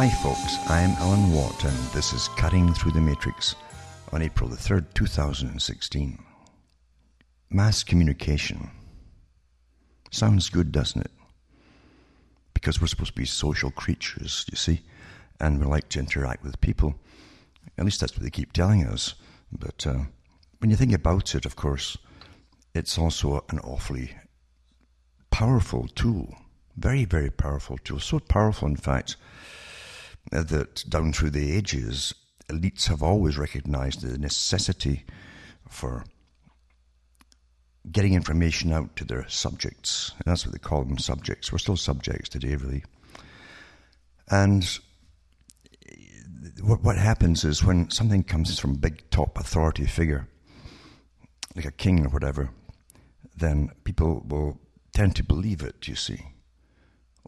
Hi, folks. I'm Alan Watt, and this is Cutting Through the Matrix on April the 3rd, 2016. Mass communication. Sounds good, doesn't it? Because we're supposed to be social creatures, you see, and we like to interact with people. At least that's what they keep telling us. But uh, when you think about it, of course, it's also an awfully powerful tool. Very, very powerful tool. So powerful, in fact, that down through the ages, elites have always recognized the necessity for getting information out to their subjects. And that's what they call them subjects. We're still subjects today, really. And what, what happens is when something comes from a big top authority figure, like a king or whatever, then people will tend to believe it, you see.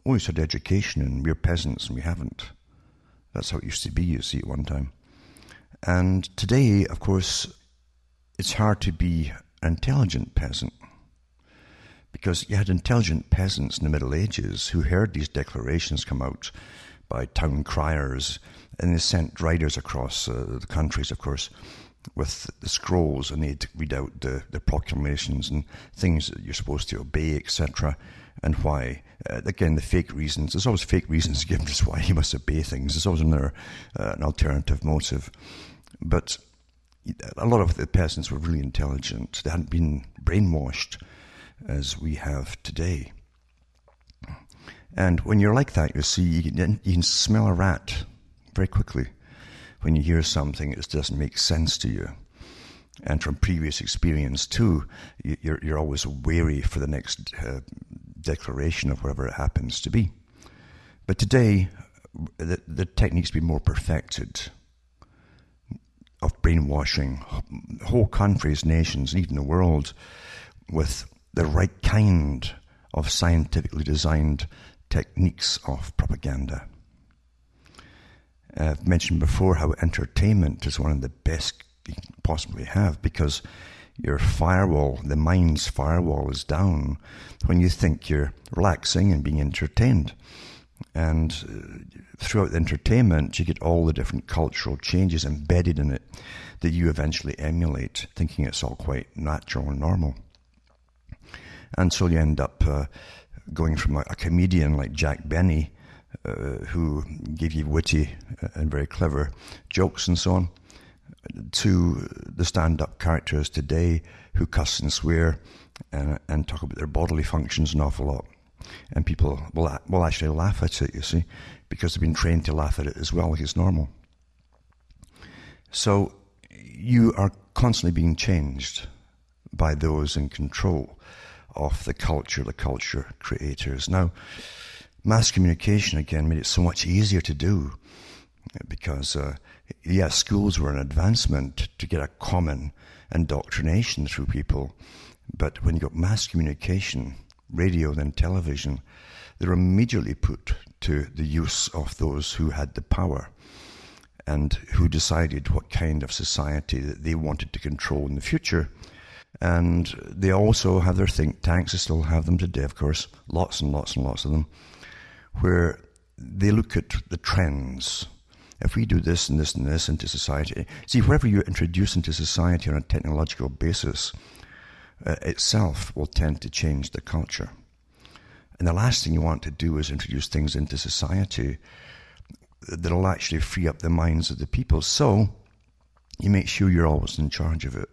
Oh, had education and we're peasants and we haven't. That's how it used to be, you see, at one time. And today, of course, it's hard to be an intelligent peasant because you had intelligent peasants in the Middle Ages who heard these declarations come out by town criers and they sent riders across uh, the countries, of course, with the scrolls and they'd read out the, the proclamations and things that you're supposed to obey, etc., and why. Uh, again, the fake reasons. There's always fake reasons given as why you must obey things. There's always another, uh, an alternative motive. But a lot of the peasants were really intelligent. They hadn't been brainwashed as we have today. And when you're like that, you see, you can, you can smell a rat very quickly when you hear something that doesn't make sense to you. And from previous experience, too, you're, you're always wary for the next uh, declaration of whatever it happens to be. But today, the, the techniques be more perfected of brainwashing whole countries, nations, even the world with the right kind of scientifically designed techniques of propaganda. I've mentioned before how entertainment is one of the best you can possibly have because your firewall, the mind's firewall, is down when you think you're relaxing and being entertained. And uh, throughout the entertainment, you get all the different cultural changes embedded in it that you eventually emulate, thinking it's all quite natural and normal. And so you end up uh, going from a, a comedian like Jack Benny uh, who gave you witty and very clever jokes and so on, to the stand up characters today who cuss and swear and, and talk about their bodily functions an awful lot. And people will, will actually laugh at it, you see, because they've been trained to laugh at it as well, like it's normal. So you are constantly being changed by those in control of the culture, the culture creators. Now, mass communication again made it so much easier to do because, uh, yeah, schools were an advancement to get a common indoctrination through people. But when you got mass communication, radio, then television, they were immediately put to the use of those who had the power and who decided what kind of society that they wanted to control in the future. And they also have their think tanks, they still have them today, of course, lots and lots and lots of them where they look at the trends. If we do this and this and this into society, see, whatever you introduce into society on a technological basis uh, itself will tend to change the culture. And the last thing you want to do is introduce things into society that'll actually free up the minds of the people. So you make sure you're always in charge of it.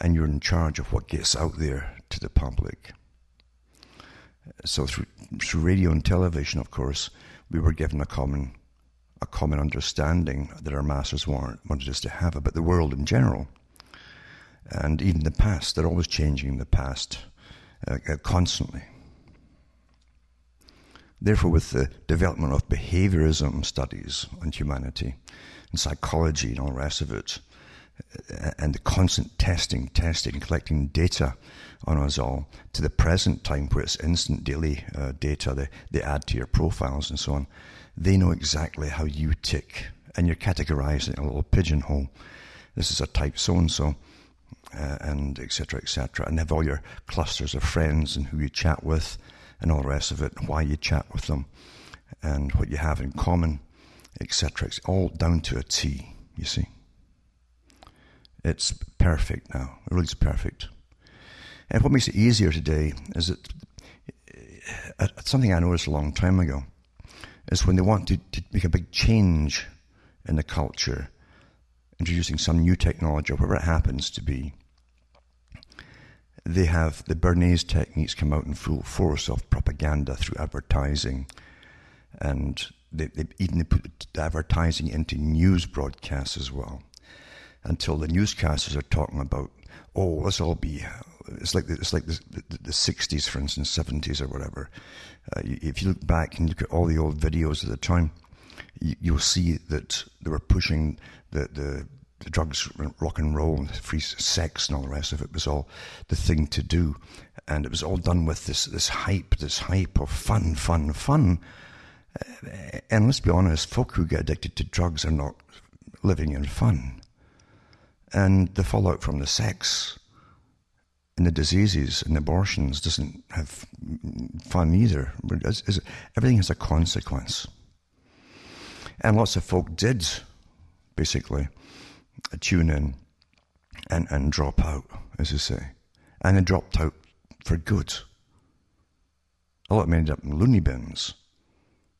And you're in charge of what gets out there to the public. So through, through radio and television, of course, we were given a common a common understanding that our masters wanted us to have about the world in general. And even the past, they're always changing the past uh, uh, constantly. Therefore, with the development of behaviorism studies on humanity and psychology and all the rest of it, and the constant testing, testing, collecting data on us all to the present time where it's instant daily uh, data they, they add to your profiles and so on. They know exactly how you tick and you're categorized in a little pigeonhole. This is a type so and so, and etc. etc. And they have all your clusters of friends and who you chat with and all the rest of it, and why you chat with them. and what you have in common, etc. It's all down to a T, you see. It's perfect now. It really is perfect. And what makes it easier today is that uh, something I noticed a long time ago is when they want to, to make a big change in the culture, introducing some new technology or whatever it happens to be, they have the Bernays techniques come out in full force of propaganda through advertising. And they, they even put advertising into news broadcasts as well. Until the newscasters are talking about, oh, this all be, it's like, it's like the, the, the 60s, for instance, 70s or whatever. Uh, if you look back and look at all the old videos of the time, you, you'll see that they were pushing the, the the drugs, rock and roll, and free sex, and all the rest of it was all the thing to do, and it was all done with this this hype, this hype of fun, fun, fun. Uh, and let's be honest, folk who get addicted to drugs are not living in fun, and the fallout from the sex and the diseases and abortions doesn't have fun either. everything has a consequence, and lots of folk did basically tune in and, and drop out, as you say. And they dropped out for good. A lot of them ended up in loony bins,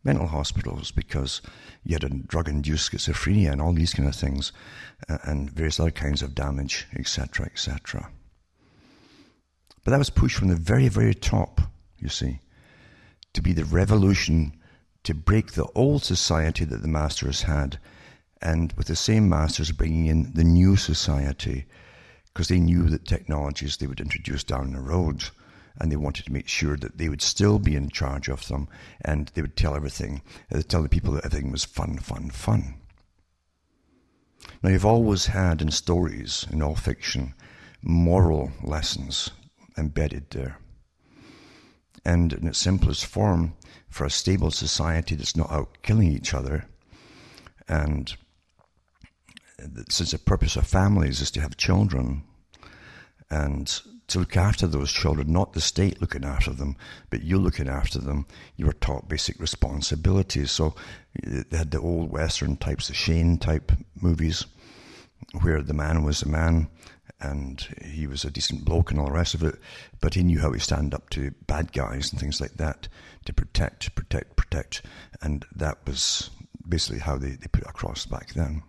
mental hospitals, because you had a drug induced schizophrenia and all these kind of things, uh, and various other kinds of damage, etc., etc. But that was pushed from the very, very top, you see, to be the revolution to break the old society that the masters had and with the same masters bringing in the new society because they knew that technologies they would introduce down the road and they wanted to make sure that they would still be in charge of them and they would tell everything, uh, tell the people that everything was fun, fun, fun. Now, you've always had in stories, in all fiction, moral lessons embedded there. And in its simplest form, for a stable society that's not out killing each other and since the purpose of families is to have children and to look after those children, not the state looking after them, but you looking after them, you were taught basic responsibilities. So eh, they had the old Western types, the Shane type movies, where the man was a man and he was a decent bloke and all the rest of it, but he knew how to stand up to bad guys and things like that to protect, protect, protect. And that was basically how they, they put it across back then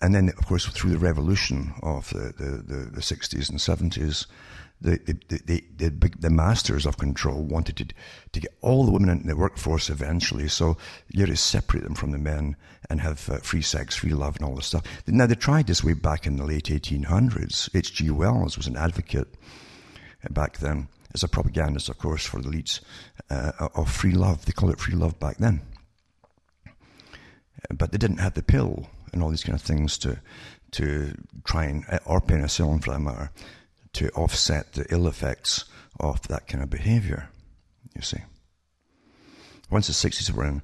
and then, of course, through the revolution of the, the, the, the 60s and 70s, the, the, the, the, masters of control wanted to, to get all the women in the workforce eventually. So you had to separate them from the men and have uh, free sex, free love, and all this stuff. Now, they tried this way back in the late 1800s. H.G. Wells was an advocate back then, as a propagandist, of course, for the elites, uh, of free love. They called it free love back then. But they didn't have the pill and all these kind of things to to try and uh, or penicillin for that matter to offset the ill effects of that kind of behavior. You see. Once the sixties were in,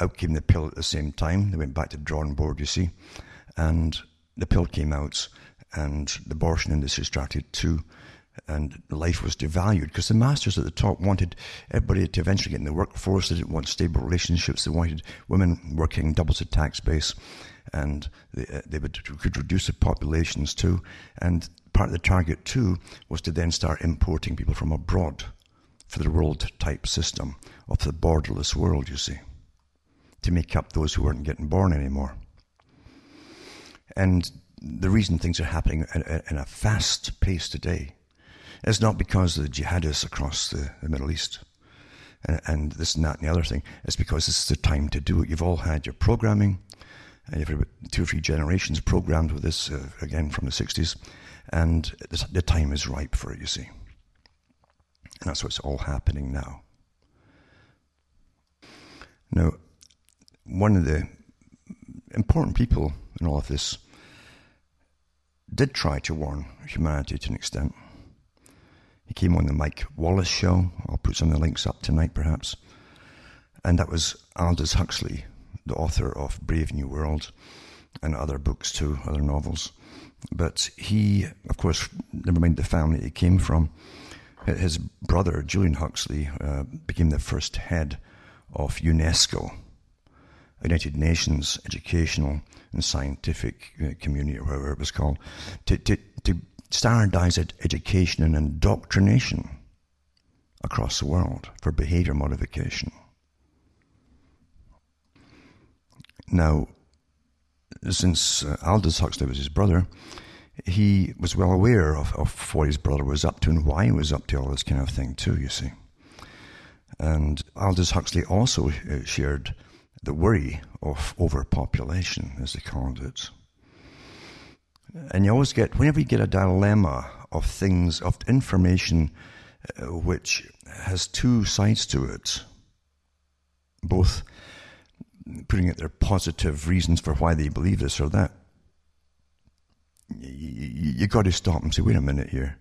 out came the pill at the same time. They went back to drawing board, you see, and the pill came out, and the abortion industry started to and life was devalued because the masters at the top wanted everybody to eventually get in the workforce. They didn't want stable relationships. They wanted women working doubles the tax base and they, uh, they would, could reduce the populations too. And part of the target too was to then start importing people from abroad for the world type system of the borderless world, you see, to make up those who weren't getting born anymore. And the reason things are happening in a fast pace today is not because of the jihadists across the, the Middle East and, and, this and that and the other thing. It's because this is the time to do it. You've all had your programming, you've two or three generations programmed with this, uh, again from the 60s, and the time is ripe for it, you see. And that's what's all happening now. Now, one of the important people in all of this did try to warn humanity to an extent. He came on the Mike Wallace show. I'll put some of the links up tonight, perhaps. And that was Aldous Huxley, the author of Brave New World and other books too, other novels. But he, of course, never mind the family he came from, his brother, Julian Huxley, uh, became the first head of UNESCO, United Nations Educational and Scientific uh, Community, or whatever it was called, to, to, to standardize education and indoctrination across the world for behavior modification. Now, since uh, Aldous Huxley was his brother, he was well aware of, of what his brother was up to and why he was up to all this kind of thing, too, you see. And Aldous Huxley also uh, shared the worry of overpopulation, as they called it. And you always get, whenever you get a dilemma of things, of information uh, which has two sides to it, both putting out their positive reasons for why they believe this or that, you, you, you got to stop and say, wait a minute here.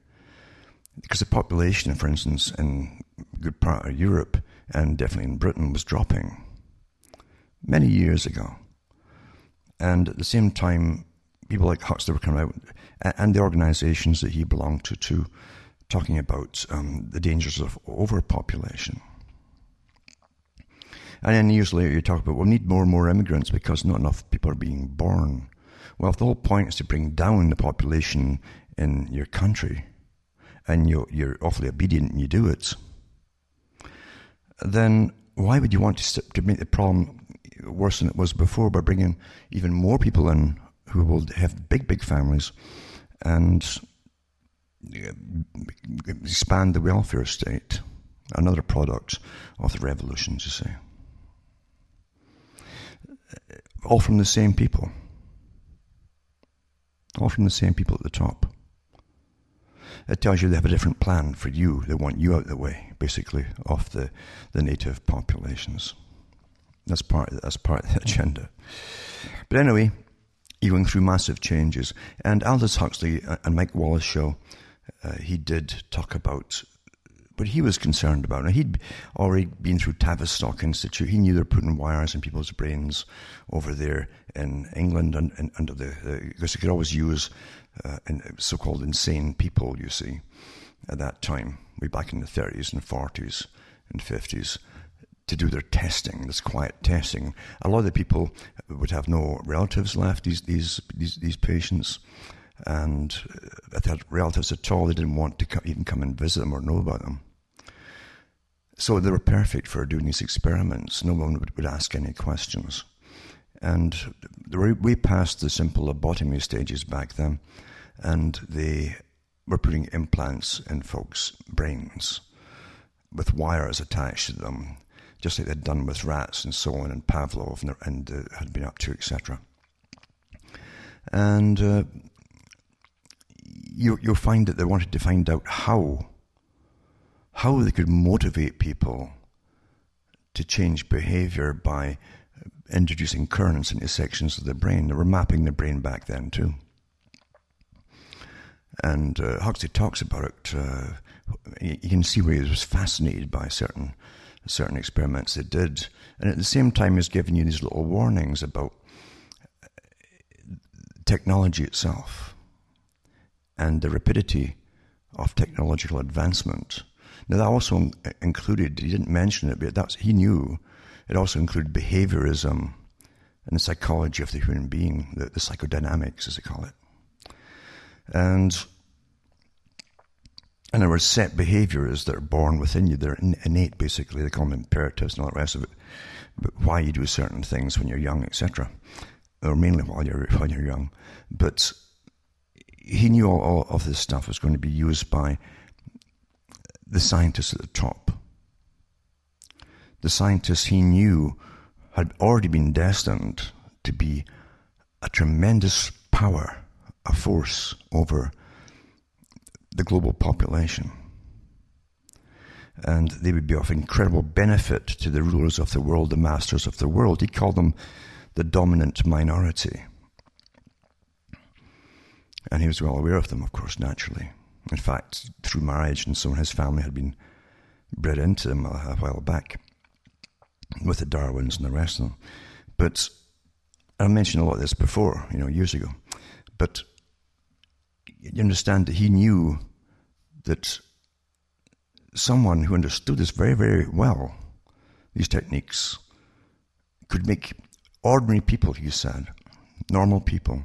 Because the population, for instance, in a good part of Europe and definitely in Britain was dropping many years ago. And at the same time, people like Huxley were coming out, and the organizations that he belonged to, too, talking about um, the dangers of overpopulation. And then years later, you talk about, we need more and more immigrants because not enough people are being born. Well, if the whole point is to bring down the population in your country, and you're, you're awfully obedient and you do it, then why would you want to, to make the problem worse than it was before by bringing even more people in who will have big, big families and uh, expand the welfare state? Another product of the revolutions, you see. All from the same people. All from the same people at the top. It tells you they have a different plan for you. They want you out of the way, basically, of the, the native populations. That's part, that's part of the agenda. But anyway, you're going through massive changes. And Aldous Huxley and Mike Wallace show, uh, he did talk about what he was concerned about. Now, he'd already been through Tavistock Institute. He knew they're putting wires in people's brains over there in England and, and under the, uh, because they could always use uh, so-called insane people, you see, at that time, way back in the 30s and 40s and 50s, to do their testing, this quiet testing. A lot of the people would have no relatives left, these, these, these, these patients, and if they had relatives at all, they didn't want to even come and visit them or know about them. So they were perfect for doing these experiments. No one would, would ask any questions. And way past the simple lobotomy stages back then, and they were putting implants in folks' brains with wires attached to them, just like they'd done with rats and so on, and Pavlov and, and uh, had been up to, etc. And uh, you, you'll find that they wanted to find out how, how they could motivate people to change behavior by introducing currents into sections of the brain. They were mapping the brain back then too. And uh, Huxley talks about it. Uh, you can see where he was fascinated by certain certain experiments they did, and at the same time, he's giving you these little warnings about technology itself and the rapidity of technological advancement. Now, that also included, he didn't mention it, but that's, he knew it also included behaviorism and the psychology of the human being, the, the psychodynamics, as they call it. And and there are set behaviors that are born within you. They're innate, basically. They call them imperatives and all the rest of it. But why you do certain things when you're young, etc., or mainly while you're while you're young. But he knew all, all of this stuff was going to be used by the scientists at the top the scientists he knew had already been destined to be a tremendous power, a force over the global population. And they would be of incredible benefit to the rulers of the world, the masters of the world. He called them the dominant minority. And he was well aware of them, of course, naturally. In fact, through marriage and so on, his family had been bred into them a, a while back with the Darwins and the rest of them. But I mentioned a lot of this before, you know, years ago. But you understand that he knew that someone who understood this very, very well these techniques could make ordinary people, he said, normal people,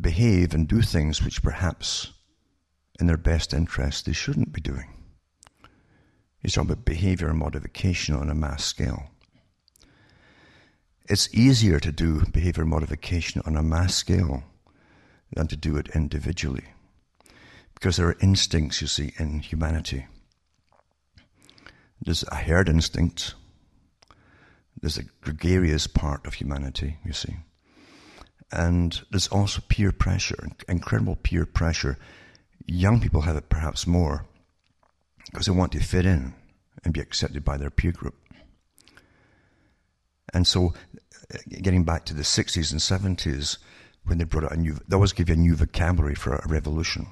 behave and do things which perhaps in their best interest they shouldn't be doing. He's talking about behavior modification on a mass scale. It's easier to do behavior modification on a mass scale than to do it individually. Because there are instincts, you see, in humanity. There's a herd instinct. There's a gregarious part of humanity, you see. And there's also peer pressure, incredible peer pressure. Young people have it perhaps more because they want to fit in and be accepted by their peer group. And so, uh, getting back to the 60s and 70s, when they brought out a new, they always give you a new vocabulary for a revolution.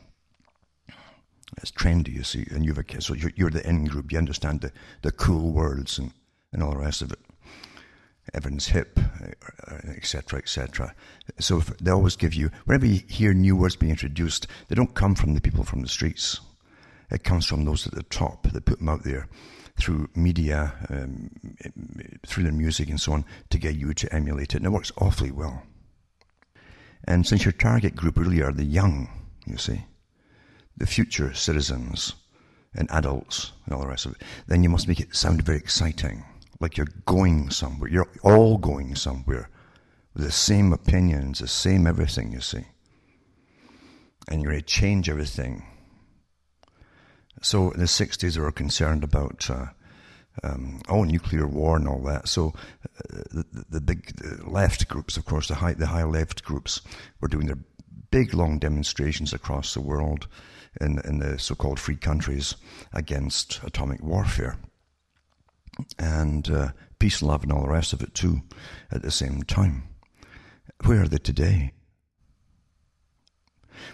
It's trendy, you see, a new vocabulary. So you're, you're, the in group, you understand the, the cool words and, and all the rest of it. Everyone's hip, etc., etc. So they always give you, whenever you hear new words being introduced, they don't come from the people from the streets. It comes from those at the top that put them out there through media, um, through their music and so on, to get you to emulate it. And it works awfully well. And since your target group really are the young, you see, the future citizens and adults and all the rest of it, then you must make it sound very exciting, like you're going somewhere. You're all going somewhere with the same opinions, the same everything, you see. And you're going to change everything so in the 60s, they were concerned about uh, um, oh, nuclear war and all that. So uh, the, the, big left groups, of course, the high, the high left groups, were doing their big, long demonstrations across the world in, in the so-called free countries against atomic warfare. And uh, peace and love and all the rest of it, too, at the same time. Where are they today?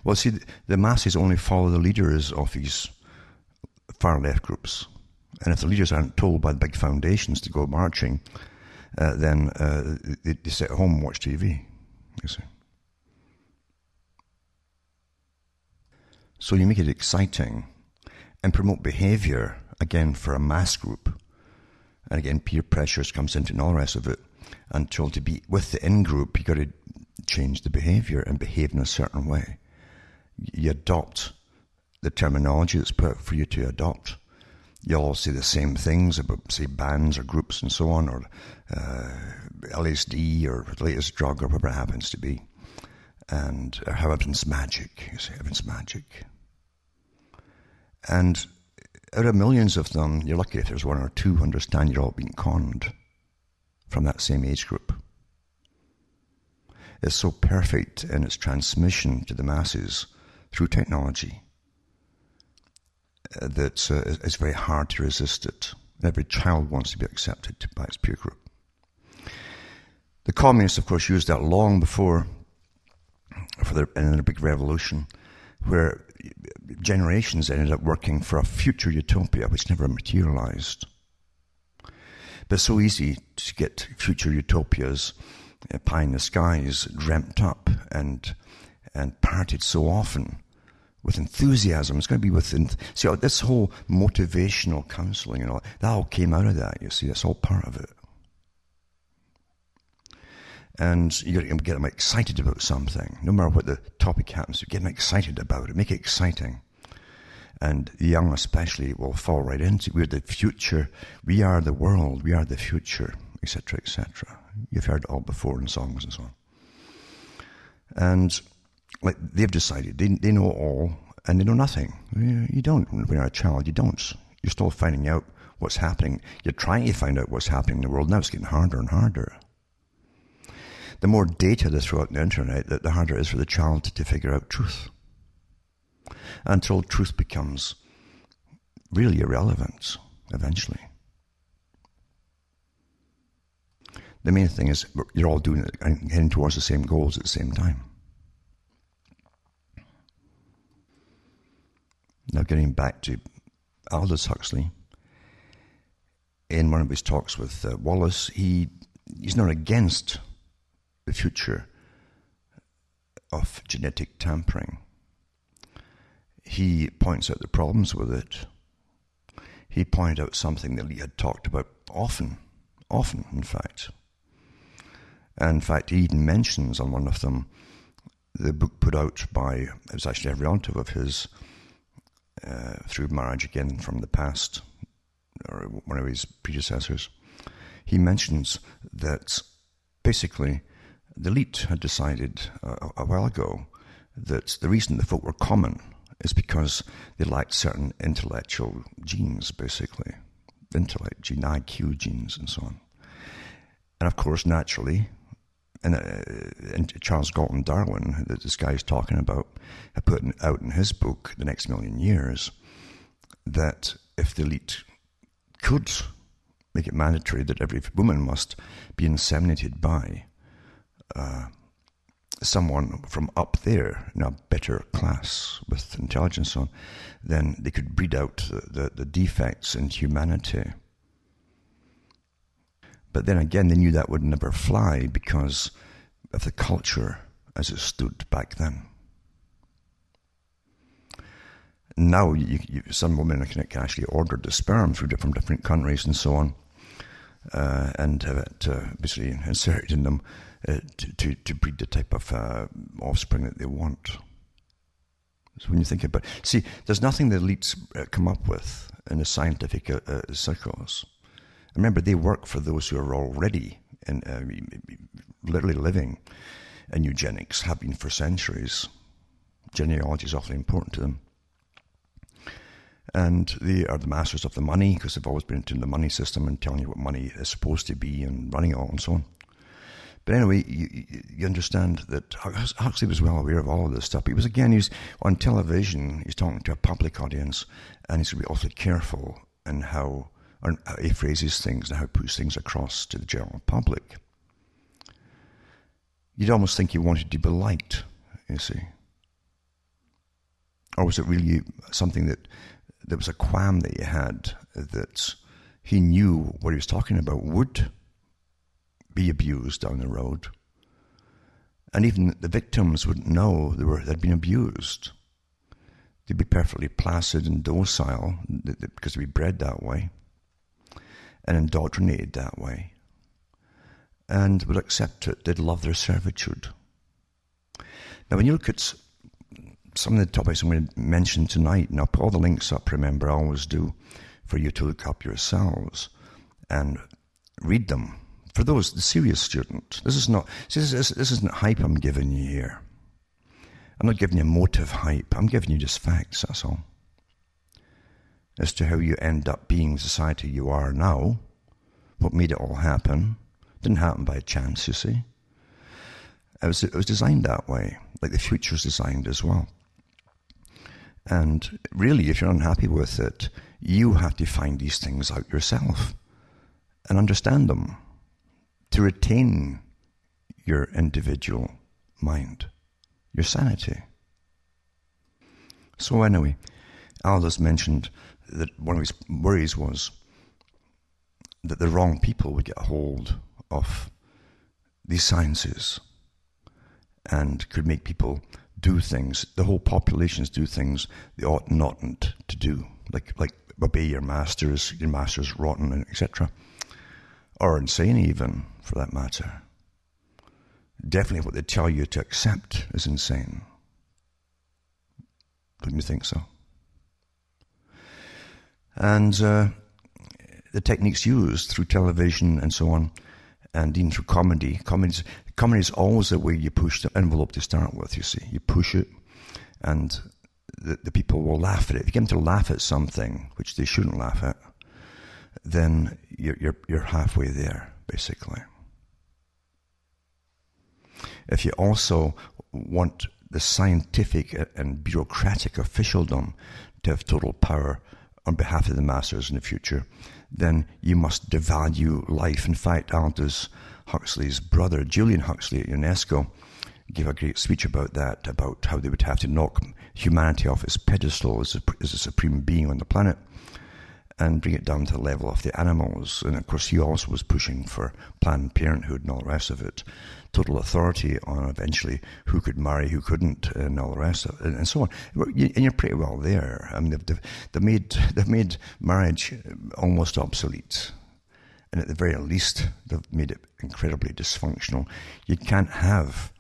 Well, see, the masses only follow the leaders of these far left groups. And if the leaders aren't told by the big foundations to go marching, uh, then uh, they, they sit at home and watch TV. You see. So you make it exciting and promote behavior again for a mass group. And again, peer pressures comes into and all the rest of it. Until to be with the in group, you got to change the behavior and behave in a certain way. You adopt the terminology that's put for you to adopt. You'll all say the same things about, say, bands or groups and so on, or uh, LSD or the latest drug or whatever it happens to be. And how everything's magic. You say, everything's magic. And out of millions of them, you're lucky if there's one or two who understand you're all being conned from that same age group. It's so perfect in its transmission to the masses through technology that uh, it's very hard to resist it. Every child wants to be accepted by its peer group. The communists, of course, used that long before for their, in a big revolution, where generations ended up working for a future utopia which never materialized. But so easy to get future utopias, uh, pie in the skies, dreamt up and and parted so often with enthusiasm. It's going to be with, enth- see, this whole motivational counseling and all that all came out of that, you see, that's all part of it. And you got to get them excited about something. No matter what the topic happens, you get them excited about it, make it exciting. And the young especially will fall right into. We're the future. We are the world. We are the future, etc., etc. You've heard it all before in songs and so on. And like they've decided they, they know all and they know nothing. You don't when you're a child. You don't. You're still finding out what's happening. You're trying to find out what's happening in the world. Now it's getting harder and harder. The more data they throw out on the internet, the harder it is for the child to figure out truth. Until truth becomes really irrelevant eventually. The main thing is you're all doing it and heading towards the same goals at the same time. Now, getting back to Aldous Huxley, in one of his talks with uh, Wallace, he, he's not against the future of genetic tampering. He points out the problems with it. He pointed out something that he had talked about often, often, in fact. And in fact, he even mentions on one of them the book put out by, it was actually a relative of his uh, through marriage again from the past, or one of his predecessors. He mentions that basically the elite had decided a, a while ago that the reason the folk were common is because they lacked certain intellectual genes, basically. Intellect gene, IQ genes, and so on. And of course, naturally, and, uh, and Charles Galton Darwin, that this guy is talking about, had put out in his book, The Next Million Years, that if the elite could make it mandatory that every woman must be inseminated by uh, someone from up there in a better class with intelligence on, then they could breed out the, the, the defects in humanity. But then again, they knew that would never fly because of the culture as it stood back then. Now, you, you, some women can, actually order the sperm from different countries and so on, uh, and have it uh, basically inserted in them uh, to, to, to, breed the type of uh, offspring that they want. So when you think about it, see, there's nothing the elites uh, come up with in the scientific uh, circles. Remember, they work for those who are already in, literally living in eugenics, have been for centuries. Genealogy is awfully important to them. And they are the masters of the money because they've always been into the money system and telling you what money is supposed to be and running it all and so on. But anyway, you, you, understand that Huxley was well aware of all of this stuff. He was again, he's on television. He's talking to a public audience, and he's going to be awfully careful in how, how he phrases things and how he puts things across to the general public. You'd almost think he wanted to be liked. You see, or was it really something that there was a qualm that he had that he knew what he was talking about would be abused down the road. And even the victims wouldn't know they were, they'd been abused. They'd be perfectly placid and docile because they'd be bred that way and indoctrinated that way and would accept it. They'd love their servitude. Now, when you look at some of the topics I'm going to mention tonight, and I'll put all the links up, remember, I always do, for you to look up yourselves and read them for those, the serious student, this is not, see, this, is, this isn't hype I'm giving you here. I'm not giving you motive hype. I'm giving you just facts, that's all. As to how you end up being the society you are now, what made it all happen. Didn't happen by chance, you see. It was, it was designed that way, like the future's designed as well. And really, if you're unhappy with it, you have to find these things out yourself and understand them to retain your individual mind, your sanity. So, anyway, Aldous mentioned that one of his worries was that the wrong people would get hold of these sciences and could make people do things, the whole populations do things they ought not to do, like like obey your masters, your masters rotten, etc or insane, even for that matter. Definitely what they tell you to accept is insane. Don't you think so? And uh, the techniques used through television and so on, and even through comedy, comedy is always the way you push the envelope to start with, you see. You push it, and the, the people will laugh at it. If you get them to laugh at something, which they shouldn't laugh at, then you're, you're, you're halfway there, basically. If you also want the scientific and bureaucratic officialdom to have total power on behalf of the masters in the future, then you must devalue life. In fact, Aldous Huxley's brother, Julian Huxley at UNESCO, gave a great speech about that, about how they would have to knock humanity off its pedestal as a, as a supreme being on the planet and bring it down to the level of the animals. And of course, he also was pushing for Planned Parenthood and all the rest of it, total authority on eventually who could marry, who couldn't, and all the rest of it, and so on. And you're pretty well there. I mean, they've, they've made they've made marriage almost obsolete. and at the very least, they've made it incredibly dysfunctional. You can't have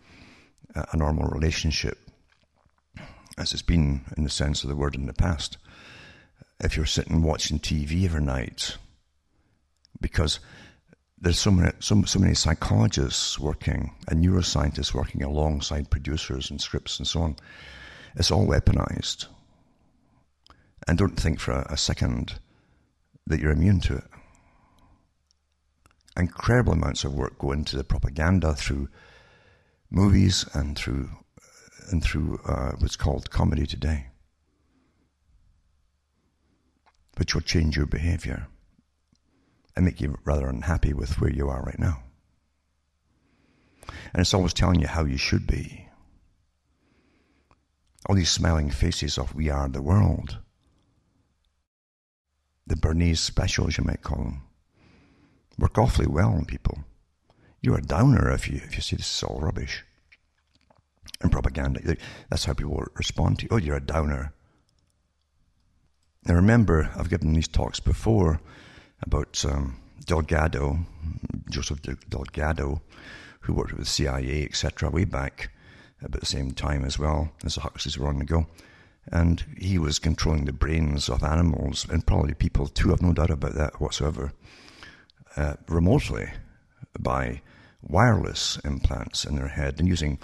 a normal relationship, as it's been in the sense of the word in the past, if you're sitting watching TV every night, because there's so many, so, so many psychologists working and neuroscientists working alongside producers and scripts and so on. It's all weaponized. And don't think for a, a second that you're immune to it. Incredible amounts of work go into the propaganda through movies and through and through uh, what's called comedy today, which will change your behavior and make you rather unhappy with where you are right now. And it's always telling you how you should be. All these smiling faces of we are the world. The Bernays specials, you might call them, work awfully well on people. You're a downer if you if you say this is all rubbish. And propaganda. That's how people respond to you. Oh, you're a downer. Now remember, I've given these talks before about um, Delgado, Joseph Delgado, who worked with the CIA, etc., way back about the same time as well as the Huxleys were on the go. And he was controlling the brains of animals and probably people too, I've no doubt about that whatsoever, uh, remotely by wireless implants in their head and using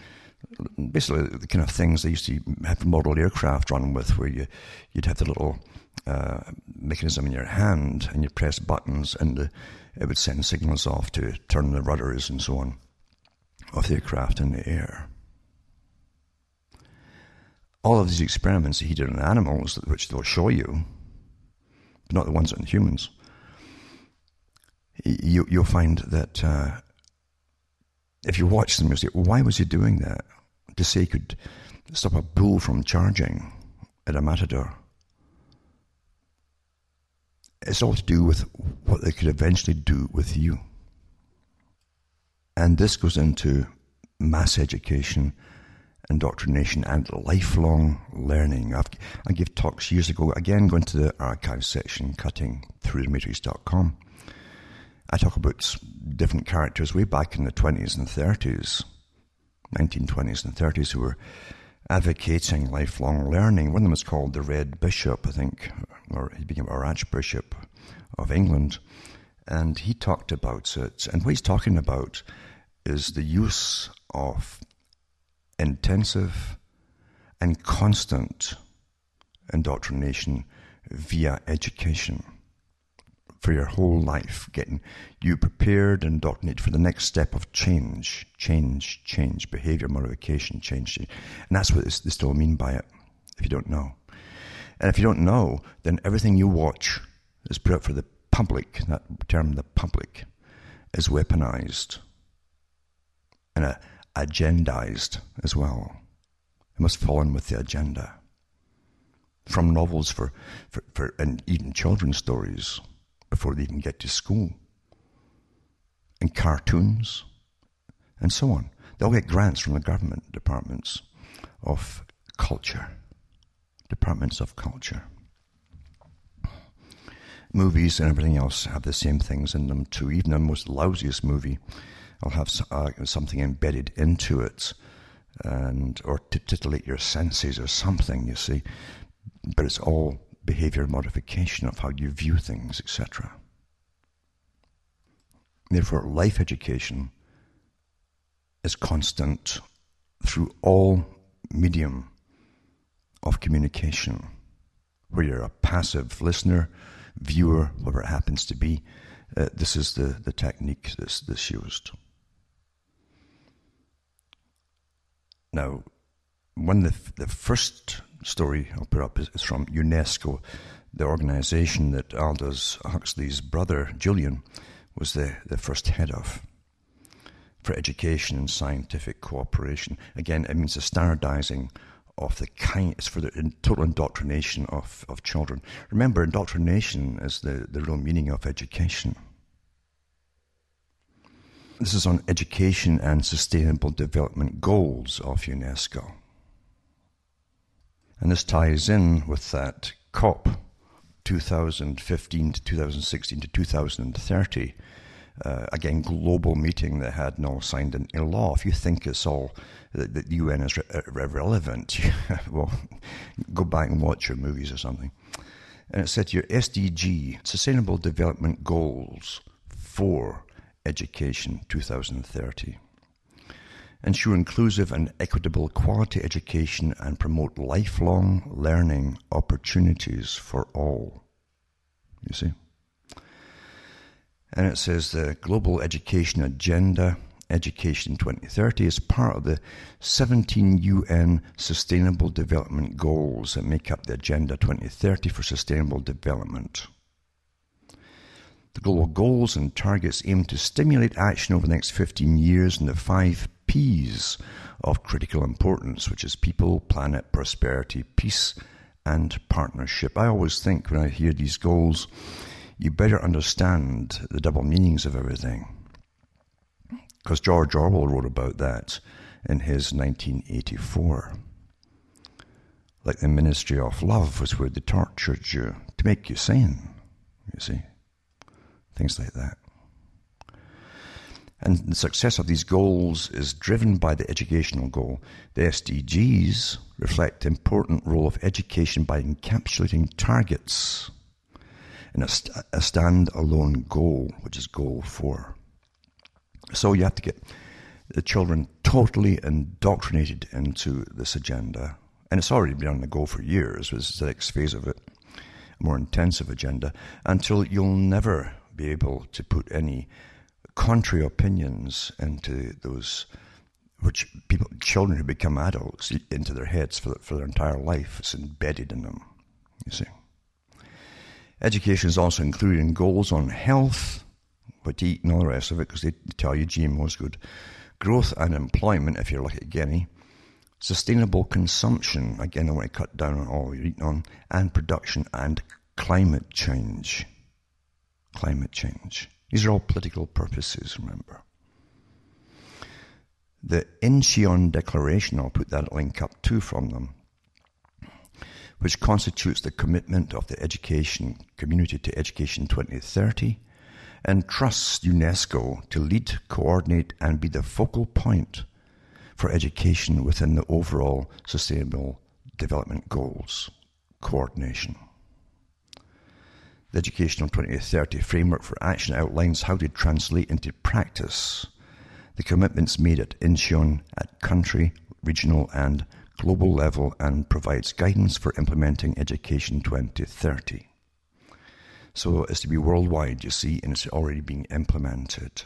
basically the kind of things they used to have model aircraft run with, where you you'd have the little uh, mechanism in your hand and you press buttons and the, it would send signals off to turn the rudders and so on of the aircraft in the air. All of these experiments he did on animals, which they'll show you, but not the ones on humans, you, will find that uh, if you watch them, you'll say, why was he doing that? To say he could stop a bull from charging at a matador. It's all to do with what they could eventually do with you. And this goes into mass education, indoctrination, and lifelong learning. I've, I gave talks years ago, again, going to the archive section, cutting through the matrix.com. I talk about different characters way back in the 20s and 30s, 1920s and 30s, who were advocating lifelong learning. One of them was called the Red Bishop, I think, or he became our Archbishop of England. And he talked about it. And what he's talking about is the use of intensive and constant indoctrination via education for your whole life, getting you prepared and indoctrinated for the next step of change, change, change, behavior modification, change. change. And that's what they still mean by it, if you don't know. And if you don't know, then everything you watch is put out for the public, that term, the public, is weaponized and uh, agendized as well. It must fall in with the agenda. From novels for, for, for and even children's stories before they even get to school, and cartoons, and so on. They'll get grants from the government departments of culture, departments of culture. Movies and everything else have the same things in them too. Even the most lousiest movie will have uh, something embedded into it, and or to titillate your senses or something. You see, but it's all behavior modification of how you view things, etc. Therefore, life education is constant through all medium of communication, where you're a passive listener, viewer, whatever it happens to be. Uh, this is the, the technique that's, that's used. Now, one of the, the first story I'll put up is, is from UNESCO, the organization that Aldous Huxley's brother, Julian, was the, the first head of for education and scientific cooperation. Again, it means the standardizing of the kind, it's for the total indoctrination of, of children. Remember, indoctrination is the, the real meaning of education. This is on education and sustainable development goals of UNESCO. And this ties in with that COP 2015 to 2016 to 2030 uh, again, global meeting that had no signed into law. If you think it's all that the UN is re- irrelevant, well, go back and watch your movies or something. And it said your SDG, Sustainable Development Goals for Education 2030. Ensure inclusive and equitable quality education and promote lifelong learning opportunities for all. You see? And it says the Global Education Agenda, Education 2030, is part of the 17 UN Sustainable Development Goals that make up the Agenda 2030 for Sustainable Development. The global goals and targets aim to stimulate action over the next 15 years in the five P's of critical importance, which is people, planet, prosperity, peace, and partnership. I always think when I hear these goals, you better understand the double meanings of everything. Because George Orwell wrote about that in his 1984. Like the Ministry of Love was where they tortured you to make you sane, you see. Things like that. And the success of these goals is driven by the educational goal. The SDGs reflect the important role of education by encapsulating targets in a, st- a standalone goal, which is goal four. So you have to get the children totally indoctrinated into this agenda. And it's already been on the go for years, this is the next phase of it, a more intensive agenda, until you'll never be able to put any contrary opinions into those which people, children who become adults, into their heads for, for their entire life. It's embedded in them, you see. Education is also included in goals on health, what to eat and all the rest of it, because they tell you GMO is good. Growth and employment, if you're like Guinea. Sustainable consumption, again, I want to cut down on all you're eating on. And production and climate change. Climate change. These are all political purposes, remember. The Incheon Declaration, I'll put that link up too from them, which constitutes the commitment of the education community to Education 2030 and trusts UNESCO to lead, coordinate, and be the focal point for education within the overall Sustainable Development Goals coordination. The Educational 2030 Framework for Action outlines how to translate into practice the commitments made at Incheon at country, regional, and global level and provides guidance for implementing Education 2030. So it's to be worldwide, you see, and it's already being implemented.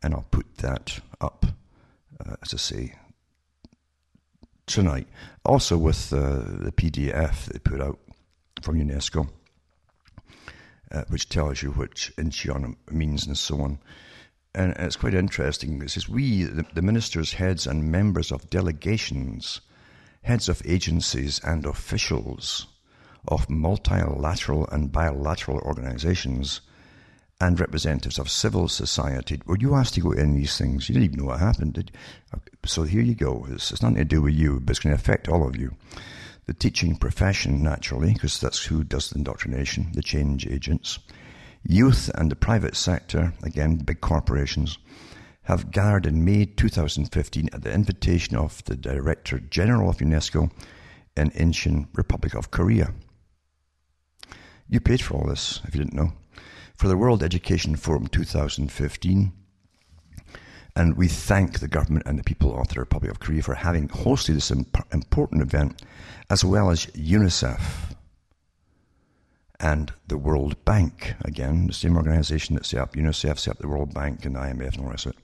And I'll put that up, uh, as I say, tonight. Also with uh, the PDF they put out from UNESCO, uh, which tells you which Incheon means and so on. And it's quite interesting. It says, We, the, the ministers, heads, and members of delegations, heads of agencies, and officials of multilateral and bilateral organizations, and representatives of civil society. Were you asked to go in these things? You didn't even know what happened, did you? So here you go. It's, it's nothing to do with you, but it's going to affect all of you. The teaching profession, naturally, because that's who does the indoctrination, the change agents Youth and the private sector, again, big corporations, have gathered in May 2015 at the invitation of the Director General of UNESCO in Incheon, Republic of Korea. You paid for all this, if you didn't know, for the World Education Forum 2015. And we thank the government and the people of the Republic of Korea for having hosted this important event, as well as UNICEF and the World Bank. Again, the same organization that set up UNICEF, set up the World Bank and the IMF and all the rest of it.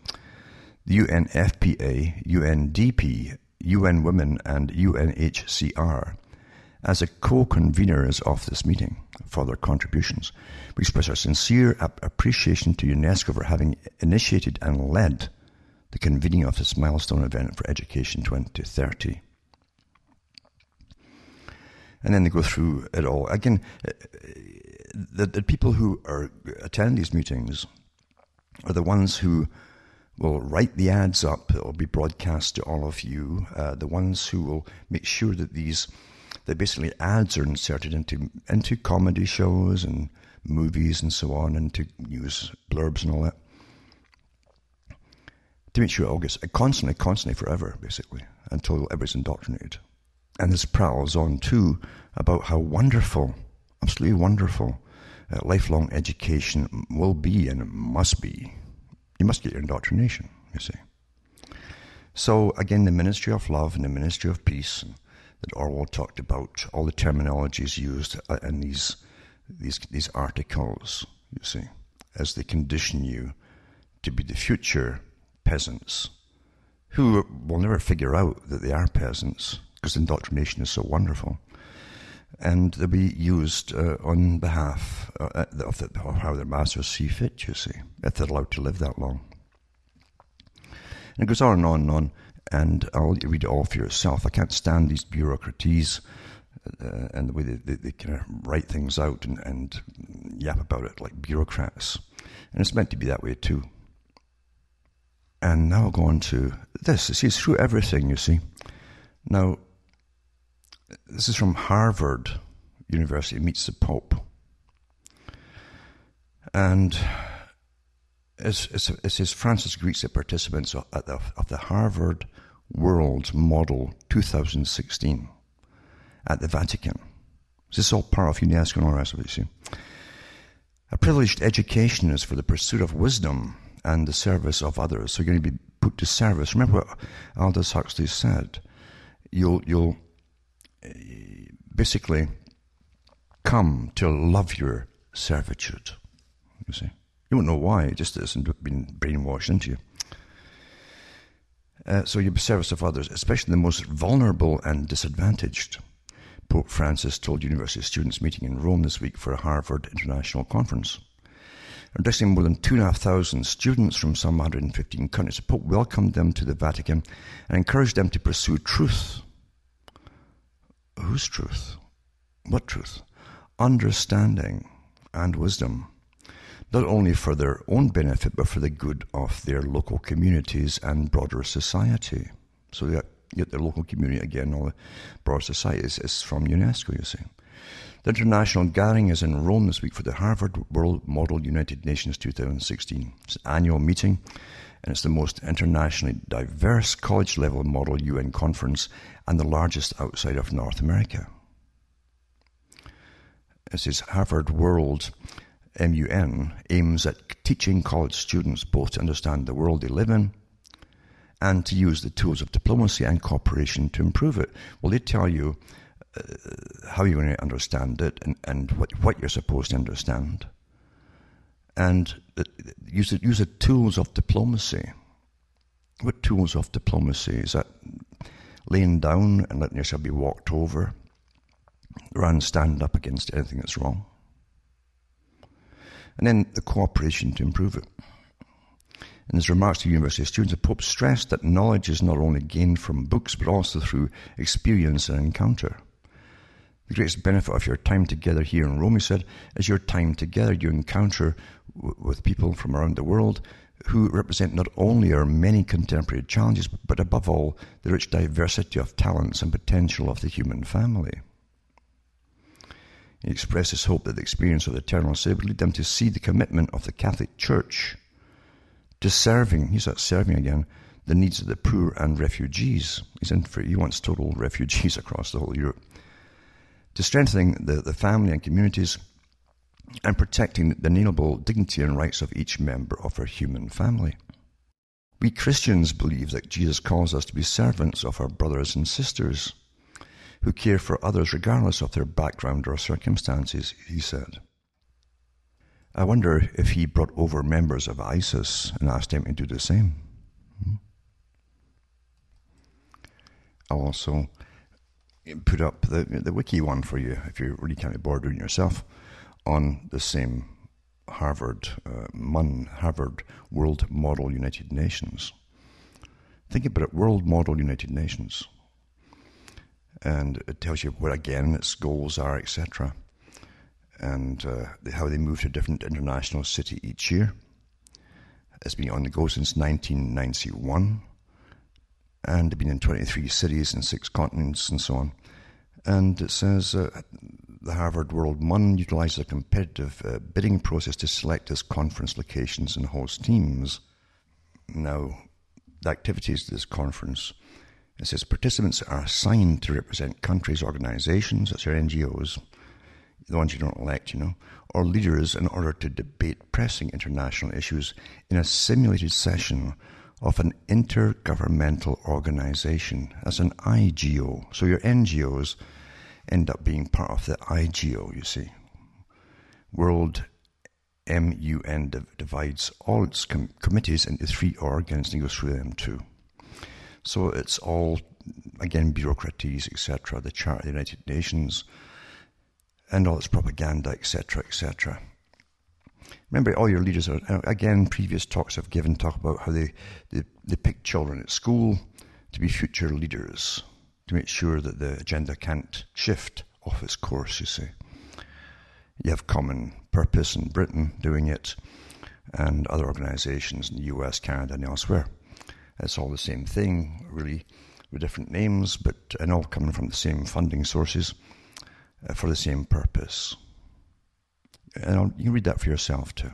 The UNFPA, UNDP, UN Women, and UNHCR as a co-conveners of this meeting for their contributions. We express our sincere appreciation to UNESCO for having initiated and led the convening of this milestone event for Education 2030 and then they go through it all. Again, uh, the, the people who are attend these meetings are the ones who will write the ads up. It will be broadcast to all of you. Uh, the ones who will make sure that these, that basically ads are inserted into into comedy shows and movies and so on, and to use blurbs and all that. To make sure gets constantly, constantly, forever, basically, until everybody's indoctrinated. And this prowls on too about how wonderful, absolutely wonderful, uh, lifelong education will be and must be. You must get your indoctrination, you see. So again, the ministry of love and the ministry of peace that Orwell talked about, all the terminologies used uh, in these these these articles, you see, as they condition you to be the future peasants who will never figure out that they are peasants because indoctrination is so wonderful. And they'll be used uh, on behalf uh, of, the, of how their masters see fit, you see, if they're allowed to live that long. And it goes on and on and on, and I'll read it all for yourself. I can't stand these bureaucraties uh, and the way they, they, they kind of write things out and, and yap about it like bureaucrats. And it's meant to be that way too. And now I'll go on to this. It's through everything, you see. Now, this is from Harvard University meets the Pope. And it, it says Francis greets the participants of the, of the Harvard World Model 2016 at the Vatican. This is all part of UNESCO and all the rest of it, you see. A privileged education is for the pursuit of wisdom and the service of others. So you're going to be put to service. Remember what Aldous Huxley said. You'll, you'll eh, basically come to love your servitude. You see. You won't know why, it just hasn't been brainwashed into you. Uh, so you be service of others, especially the most vulnerable and disadvantaged. Pope Francis told university students meeting in Rome this week for a Harvard International Conference. Addressing more than 2,500 students from some 115 countries, the Pope welcomed them to the Vatican and encouraged them to pursue truth. Whose truth? What truth? Understanding and wisdom not only for their own benefit, but for the good of their local communities and broader society. So that get their local community again, or the broader society is from UNESCO, you see. The international gathering is in Rome this week for the Harvard World Model United Nations 2016. It's an annual meeting, and it's the most internationally diverse college level model UN conference and the largest outside of North America. This is Harvard World MUN aims at teaching college students both to understand the world they live in and to use the tools of diplomacy and cooperation to improve it. Well, they tell you how you're going to understand it and, and what, what you're supposed to understand. And use, the, use the tools of diplomacy. What tools of diplomacy? Is that laying down and letting yourself be walked over rather stand up against anything that's wrong? and then the cooperation to improve it. In his remarks to university students, the Pope stressed that knowledge is not only gained from books, but also through experience and encounter. The greatest benefit of your time together here in Rome, he said, is your time together. You encounter w- with people from around the world who represent not only our many contemporary challenges, but above all, the rich diversity of talents and potential of the human family. He expressed his hope that the experience of the eternal Savior would lead them to see the commitment of the Catholic Church to serving, he's at serving again, the needs of the poor and refugees. He's in for, he wants total refugees across the whole Europe. To strengthening the, the family and communities and protecting the inalienable dignity and rights of each member of our human family. We Christians believe that Jesus calls us to be servants of our brothers and sisters who care for others regardless of their background or circumstances, he said. I wonder if he brought over members of ISIS and asked them to do the same. Hmm? Also put up the, the wiki one for you if you really can't be bored doing yourself on the same Harvard uh, MUN, Harvard World Model United Nations. Think about it, World Model United Nations and it tells you what again its goals are, etc., and uh, how they move to a different international city each year. It's been on the go since 1991, and been in 23 cities and six continents and so on. And it says uh, the Harvard World MUN utilizes a competitive uh, bidding process to select its conference locations and host teams. Now, the activities of this conference, it says participants are assigned to represent countries, organizations, that's your NGOs, the ones you don't elect, you know, or leaders in order to debate pressing international issues in a simulated session of an intergovernmental organization as an IGO. So your NGOs end up being part of the IGO, you see. World MUN divides all its com- committees into three organs and goes through them too. So it's all, again, bureaucraties, etc., the Charter of the United Nations, and all its propaganda, etc., etc. Remember, all your leaders are, uh, again, previous talks I've given talk about how they, they, they pick children at school to be future leaders, to make sure that the agenda can't shift off its course, you see. You have Common Purpose in Britain doing it, and other organizations in the US, Canada, and elsewhere. It's all the same thing, really, with different names, but and all coming from the same funding sources uh, for the same purpose. And you can read that for yourself too.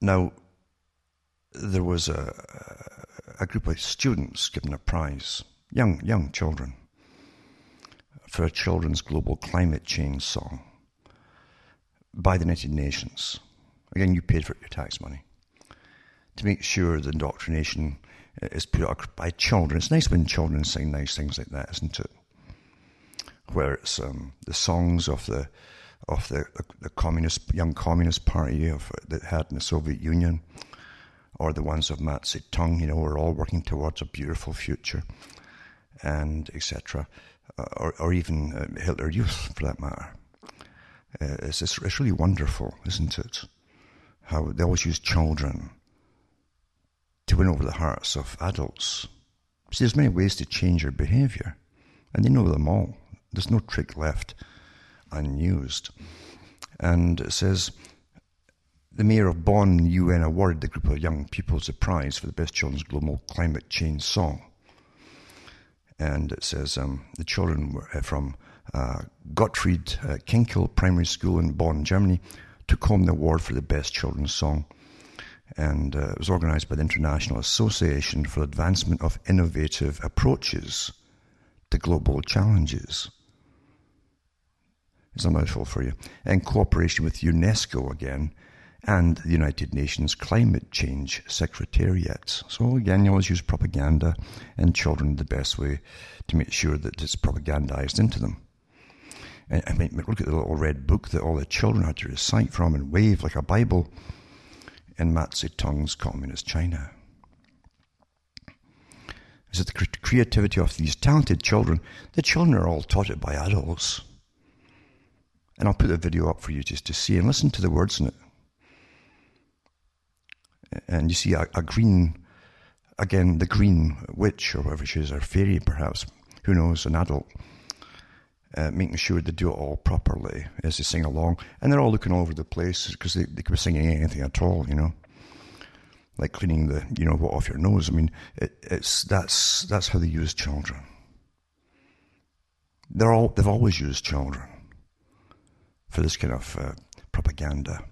Now, there was a, a group of students given a prize, young young children, for a children's global climate change song by the United Nations. Again, you paid for it, your tax money to make sure the indoctrination is put out by children. It's nice when children sing nice things like that, isn't it? Where it's um, the songs of the of the, the communist young communist party of that had in the Soviet Union, or the ones of Mao Zedong. You know, we're all working towards a beautiful future, and etc. Uh, or, or even uh, Hitler Youth, for that matter. Uh, it's, it's, it's really wonderful, isn't it? How they always use children to win over the hearts of adults. See, there's many ways to change your behavior, and they know them all. There's no trick left unused. And it says the mayor of Bonn, UN, awarded the group of young pupils a prize for the best children's global climate change song. And it says um, the children were uh, from uh, Gottfried uh, Kinkel Primary School in Bonn, Germany, took home the award for the best children's song. And uh, it was organized by the International Association for Advancement of Innovative Approaches to Global Challenges is a mouthful for you, in cooperation with UNESCO again and the United Nations Climate Change Secretariat. So again, you always use propaganda and children the best way to make sure that it's propagandized into them. And I mean, look at the little red book that all the children had to recite from and wave like a Bible in Mao Zedong's Communist China. Is it the creativity of these talented children? The children are all taught it by adults. And I'll put the video up for you just to see and listen to the words in it. And you see a, a green, again, the green witch or whatever she is, or fairy perhaps, who knows, an adult, uh, making sure they do it all properly as they sing along. And they're all looking all over the place because they, they could be singing anything at all, you know. Like cleaning the, you know, what off your nose. I mean, it, it's that's that's how they use children. They're all they've always used children for this kind of uh, propaganda.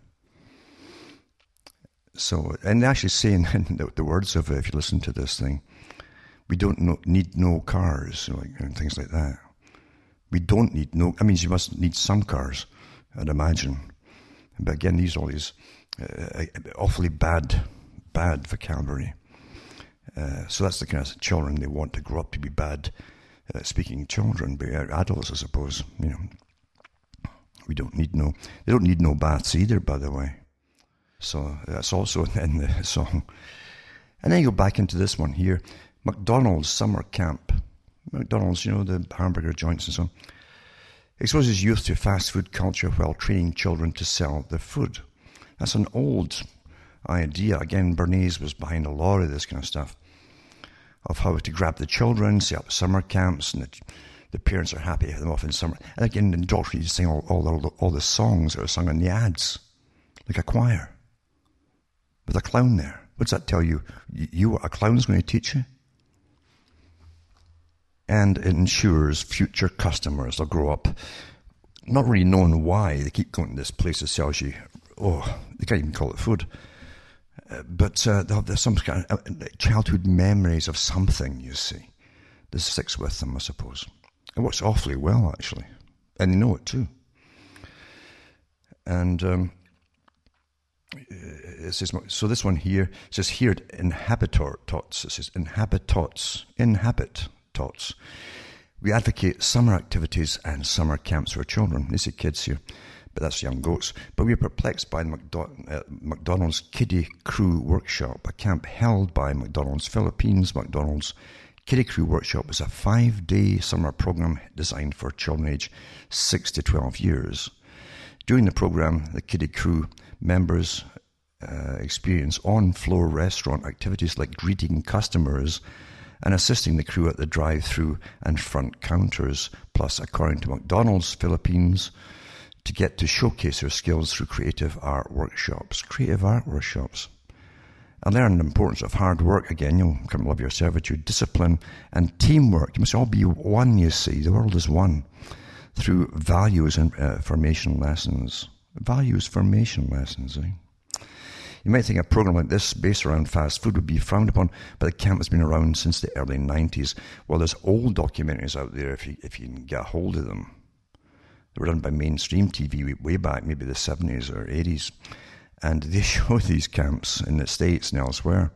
So, and actually saying the, the, words of it, if you listen to this thing, we don't need no cars, like, and things like that. We don't need no, I mean, you must need some cars, I'd imagine. But again, these all these uh, awfully bad, bad vocabulary. Uh, so that's the kind of children they want to grow up to be bad uh, speaking children, but adults, I suppose, you know, we don't need no, they don't need no baths either, by the way. So that's also in the song. And then you go back into this one here McDonald's Summer Camp. McDonald's, you know, the hamburger joints and so on. Exposes youth to fast food culture while training children to sell their food. That's an old idea. Again, Bernays was behind a lot of this kind of stuff of how to grab the children, set up summer camps, and the the parents are happy to have them off in summer. And again, the doctor you sing all, all, the, all the songs that are sung in the ads, like a choir, with a clown there. What's that tell you? You, you a clown's going to teach you? and it ensures future customers will grow up not really knowing why they keep going to this place that sells you. Oh, they can't even call it food. Uh, but uh, there's some kind of uh, childhood memories of something, you see. This sticks with them, I suppose. It works awfully well, actually. And they know it too. And um, it says, so this one here says here inhabitor tots. It says Inhabitots, inhabit tots. We advocate summer activities and summer camps for children. These are kids here, but that's young goats. But we are perplexed by the uh, McDonald's Kiddie Crew Workshop, a camp held by McDonald's Philippines. McDonald's Kiddie Crew Workshop is a five day summer program designed for children aged 6 to 12 years. During the program, the Kiddie Crew members uh, experience on floor restaurant activities like greeting customers and assisting the crew at the drive through and front counters. Plus, according to McDonald's Philippines, to get to showcase their skills through creative art workshops. Creative art workshops. I learned the importance of hard work again. You'll come love your servitude, discipline, and teamwork. You must all be one, you see. The world is one. Through values and uh, formation lessons. Values formation lessons, eh? You might think a program like this, based around fast food, would be frowned upon, but the camp has been around since the early 90s. Well, there's old documentaries out there if you, if you can get a hold of them. They were done by mainstream TV way back, maybe the 70s or 80s. And they show these camps in the States and elsewhere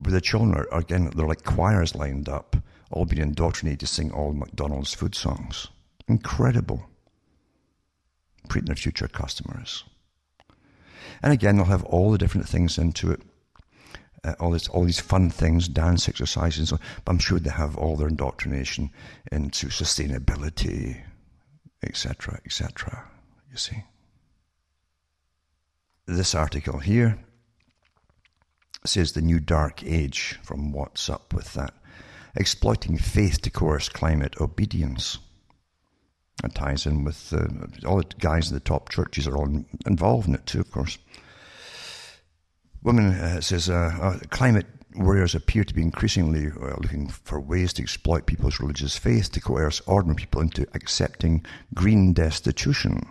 where the children are, again, they're like choirs lined up, all being indoctrinated to sing all McDonald's food songs. Incredible. Treating their future customers. And again, they'll have all the different things into it. Uh, all this, all these fun things, dance exercises. So, but I'm sure they have all their indoctrination into sustainability, etc., etc. You see. This article here says the new dark age. From Watts Up With That? Exploiting faith to coerce climate obedience. It ties in with uh, all the guys in the top churches are all involved in it too, of course. Woman uh, says uh, uh, climate warriors appear to be increasingly uh, looking for ways to exploit people's religious faith to coerce ordinary people into accepting green destitution,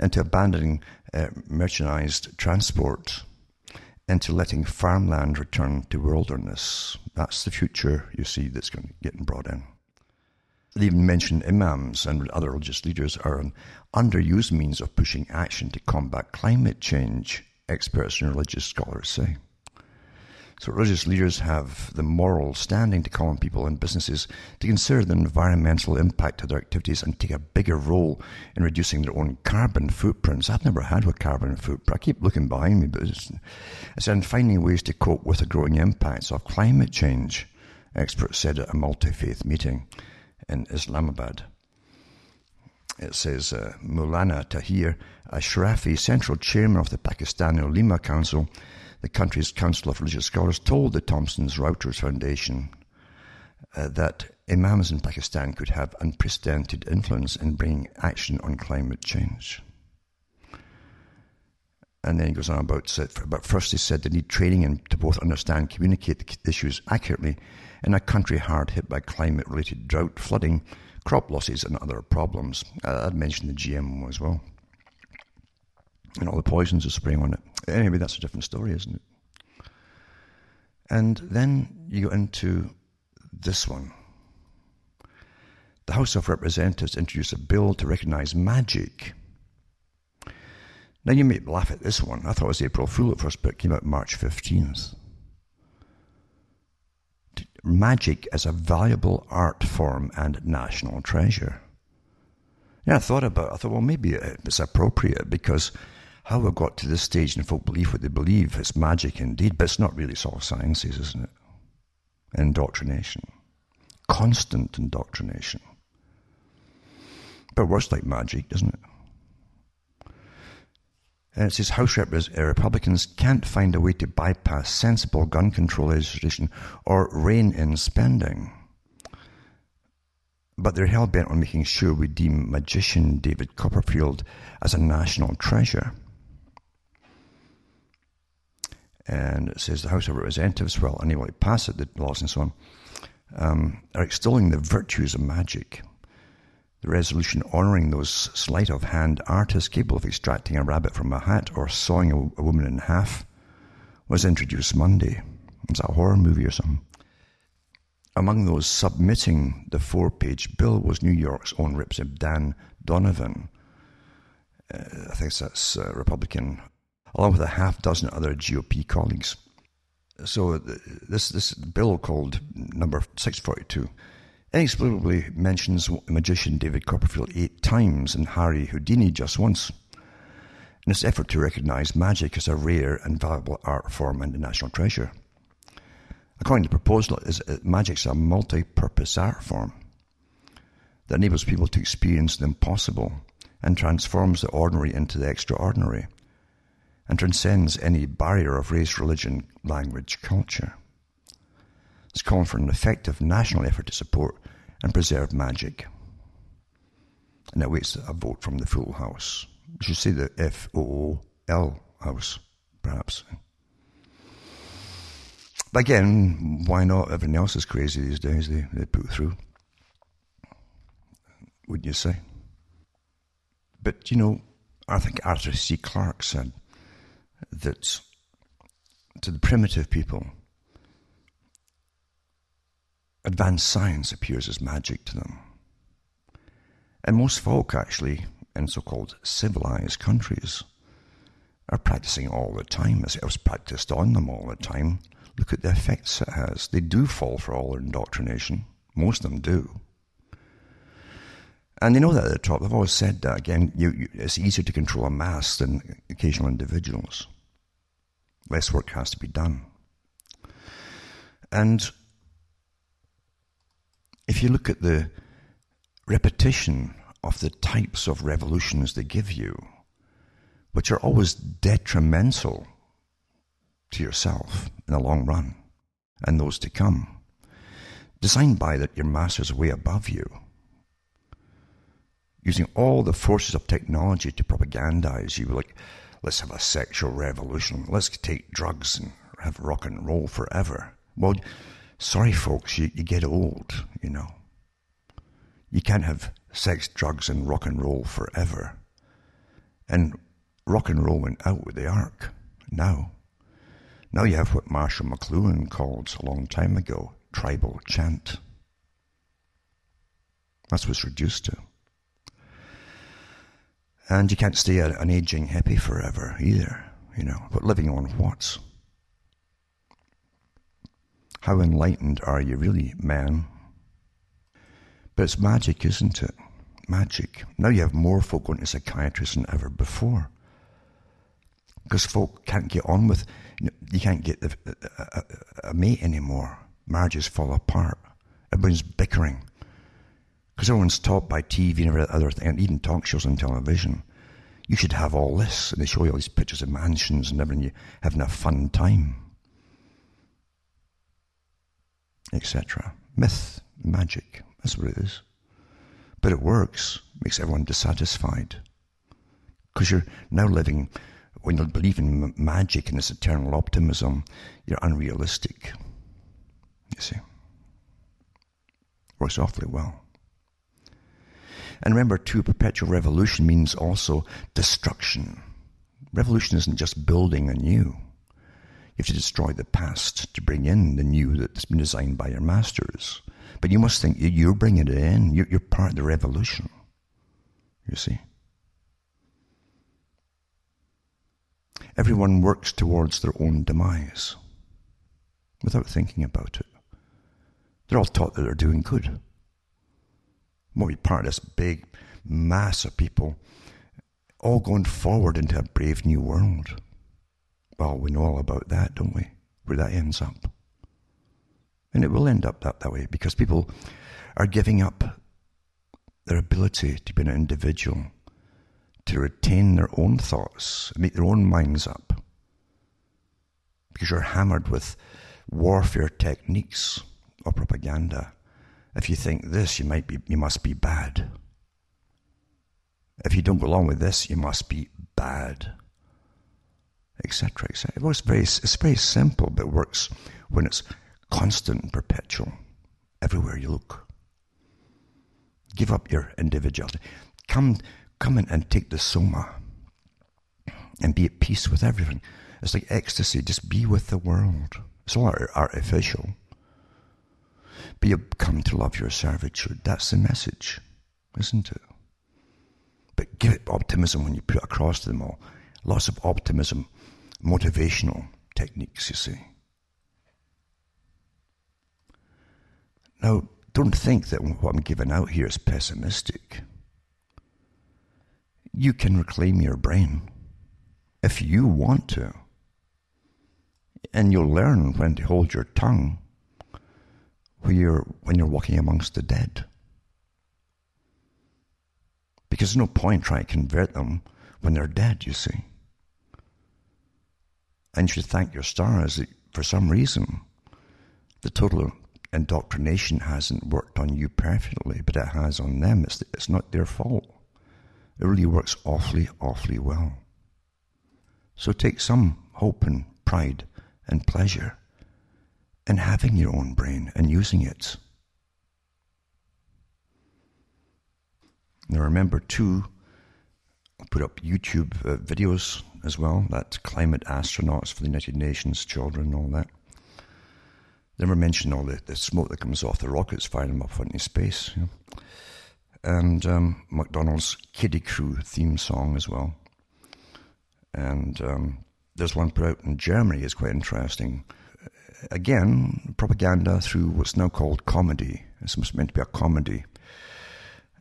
into abandoning uh, merchandised transport, into letting farmland return to wilderness. That's the future you see that's going getting brought in. They even mention imams and other religious leaders are an underused means of pushing action to combat climate change, experts and religious scholars say. So religious leaders have the moral standing to call on people and businesses to consider the environmental impact of their activities and take a bigger role in reducing their own carbon footprints. I've never had a carbon footprint. I keep looking behind me, but it's, it's in finding ways to cope with the growing impacts of climate change, experts said at a multi-faith meeting in Islamabad. It says uh, Maulana Tahir Ashrafi, central chairman of the Pakistani Ulema Council, the country's Council of Religious Scholars, told the Thomson Reuters Foundation uh, that imams in Pakistan could have unprecedented influence in bringing action on climate change. And then he goes on about, but first he said they need training and to both understand and communicate the issues accurately in a country hard hit by climate related drought, flooding, crop losses, and other problems. Uh, I'd mentioned the GMO as well. And all the poisons are spraying on it. Anyway, that's a different story, isn't it? And then you go into this one. The House of Representatives introduced a bill to recognize magic. Now, you may laugh at this one. I thought it was April Fool at first, but it came out March 15th magic as a valuable art form and national treasure. Yeah, I thought about it. I thought, well, maybe it's appropriate because how we got to this stage and folk believe what they believe, it's magic indeed, but it's not really. It's all sciences, isn't it? Indoctrination. Constant indoctrination. But worse like magic, doesn't it? And it says House uh, Republicans can't find a way to bypass sensible gun control legislation or rein in spending. But they're hell bent on making sure we deem magician David Copperfield as a national treasure. And it says the House of Representatives, well, anyway, pass it, the laws and so on, um, are extolling the virtues of magic. The resolution honouring those sleight of hand artists capable of extracting a rabbit from a hat or sawing a, a woman in half was introduced Monday. It's a horror movie or something. Among those submitting the four page bill was New York's own Representative Dan Donovan. Uh, I think that's uh, Republican, along with a half dozen other GOP colleagues. So uh, this this bill called number 642 inexplicably mentions magician David Copperfield eight times and Harry Houdini just once in its effort to recognize magic as a rare and valuable art form and a national treasure. According to the proposal, is magic's a multi-purpose art form that enables people to experience the impossible and transforms the ordinary into the extraordinary and transcends any barrier of race, religion, language, culture. It's calling for an effective national effort to support and preserve magic. And it waits a vote from the full House. We should say the F O O L House, perhaps. But again, why not? Everything else is crazy these days, they, they put through. Wouldn't you say? But, you know, I think Arthur C. Clarke said that to the primitive people, advanced science appears as magic to them. And most folk, actually, in so called civilized countries, are practicing all the time, as it was practiced on them all the time. Look at the effects it has. They do fall for all their indoctrination. Most of them do. And they know that at the top. They've always said that. Again, you, you, it's easier to control a mass than occasional individuals. Less work has to be done. And if you look at the repetition of the types of revolutions they give you, which are always detrimental to yourself in the long run and those to come, designed by that your masters way above you, using all the forces of technology to propagandize you, like let's have a sexual revolution, let's take drugs and have rock and roll forever. Well, sorry, folks, you, you get old, you know. You can't have sex, drugs, and rock and roll forever. And rock and roll went out with the ark. Now, now you have what Marshall McLuhan called a long time ago tribal chant. That's what it's reduced to. And you can't stay an aging hippie forever either, you know. But living on what? How enlightened are you really, man? But it's magic, isn't it? Magic. Now you have more folk going to psychiatrists than ever before. Because folk can't get on with, you, know, you can't get a, a, uh, uh, uh, a, mate anymore. Marriages fall apart. Everyone's bickering. Because everyone's taught by TV and every other thing, and even talk shows on television. You should have all this. And they show you all these pictures of mansions and everything, you having a fun time. Etc. Myth, magic. That's what it is. But it works, makes everyone dissatisfied. Because you're now living, when you believe in magic and this eternal optimism, you're unrealistic. You see. Works awfully well. And remember, too, perpetual revolution means also destruction. Revolution isn't just building anew. You have to destroy the past to bring in the new that's been designed by your masters. But you must think you're bringing it in. You're, you're part of the revolution. You see? Everyone works towards their own demise without thinking about it. They're all taught that they're doing good. We'll be part of this big mass of people all going forward into a brave new world. Well, we know all about that, don't we? Where that ends up. And it will end up that, that way because people are giving up their ability to be an individual, to retain their own thoughts, make their own minds up. Because you're hammered with warfare techniques or propaganda. If you think this, you might be you must be bad. If you don't go along with this, you must be bad. Etc. etc. It very it's very simple, but it works when it's constant and perpetual. everywhere you look. Give up your individuality. Come, come in and take the soma and be at peace with everything. It's like ecstasy. Just be with the world. It's all artificial. But you come to love your servitude. That's the message, isn't it? But give it optimism when you put it across to them all. Lots of optimism, motivational techniques, you see. Now, don't think that what I'm giving out here is pessimistic. You can reclaim your brain if you want to. And you'll learn when to hold your tongue when you're, when you're walking amongst the dead. Because there's no point trying to convert them when they're dead, you see. And you should thank your stars that for some reason the total indoctrination hasn't worked on you perfectly, but it has on them. It's, it's not their fault. It really works awfully, awfully well. So take some hope and pride and pleasure in having your own brain and using it. Now remember too, I'll put up YouTube uh, videos as well, that climate astronauts for the United Nations children and all that. Never mention all the, the smoke that comes off the rockets firing them up into space. You know? And um, McDonald's Kiddie Crew theme song as well. And um, there's one put out in Germany, is quite interesting. Again, propaganda through what's now called comedy. It's meant to be a comedy.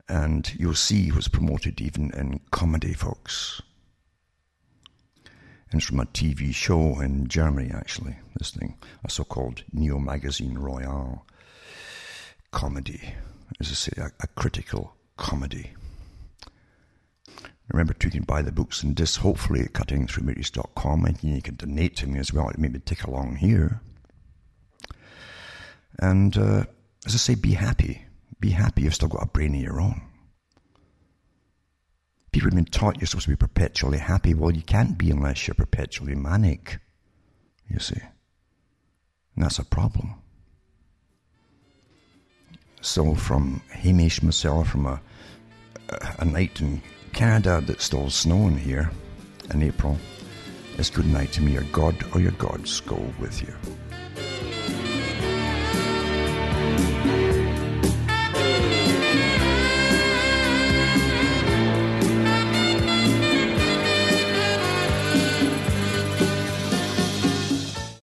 And you'll see was promoted even in comedy, folks. And it's from a TV show in Germany, actually, this thing, a so called Neo Magazine Royale comedy, as I say, a, a critical comedy. Remember, you can buy the books and this, hopefully, at cuttingthroughmatrix.com, and you can donate to me as well maybe tick along here. And uh, as I say, be happy. Be happy you've still got a brain of your own. People have been taught you're supposed to be perpetually happy. Well, you can't be unless you're perpetually manic, you see. And that's a problem. So, from Hamish myself, from a, a night in Canada that's still snowing here in April, it's good night to me. Your God or your gods go with you.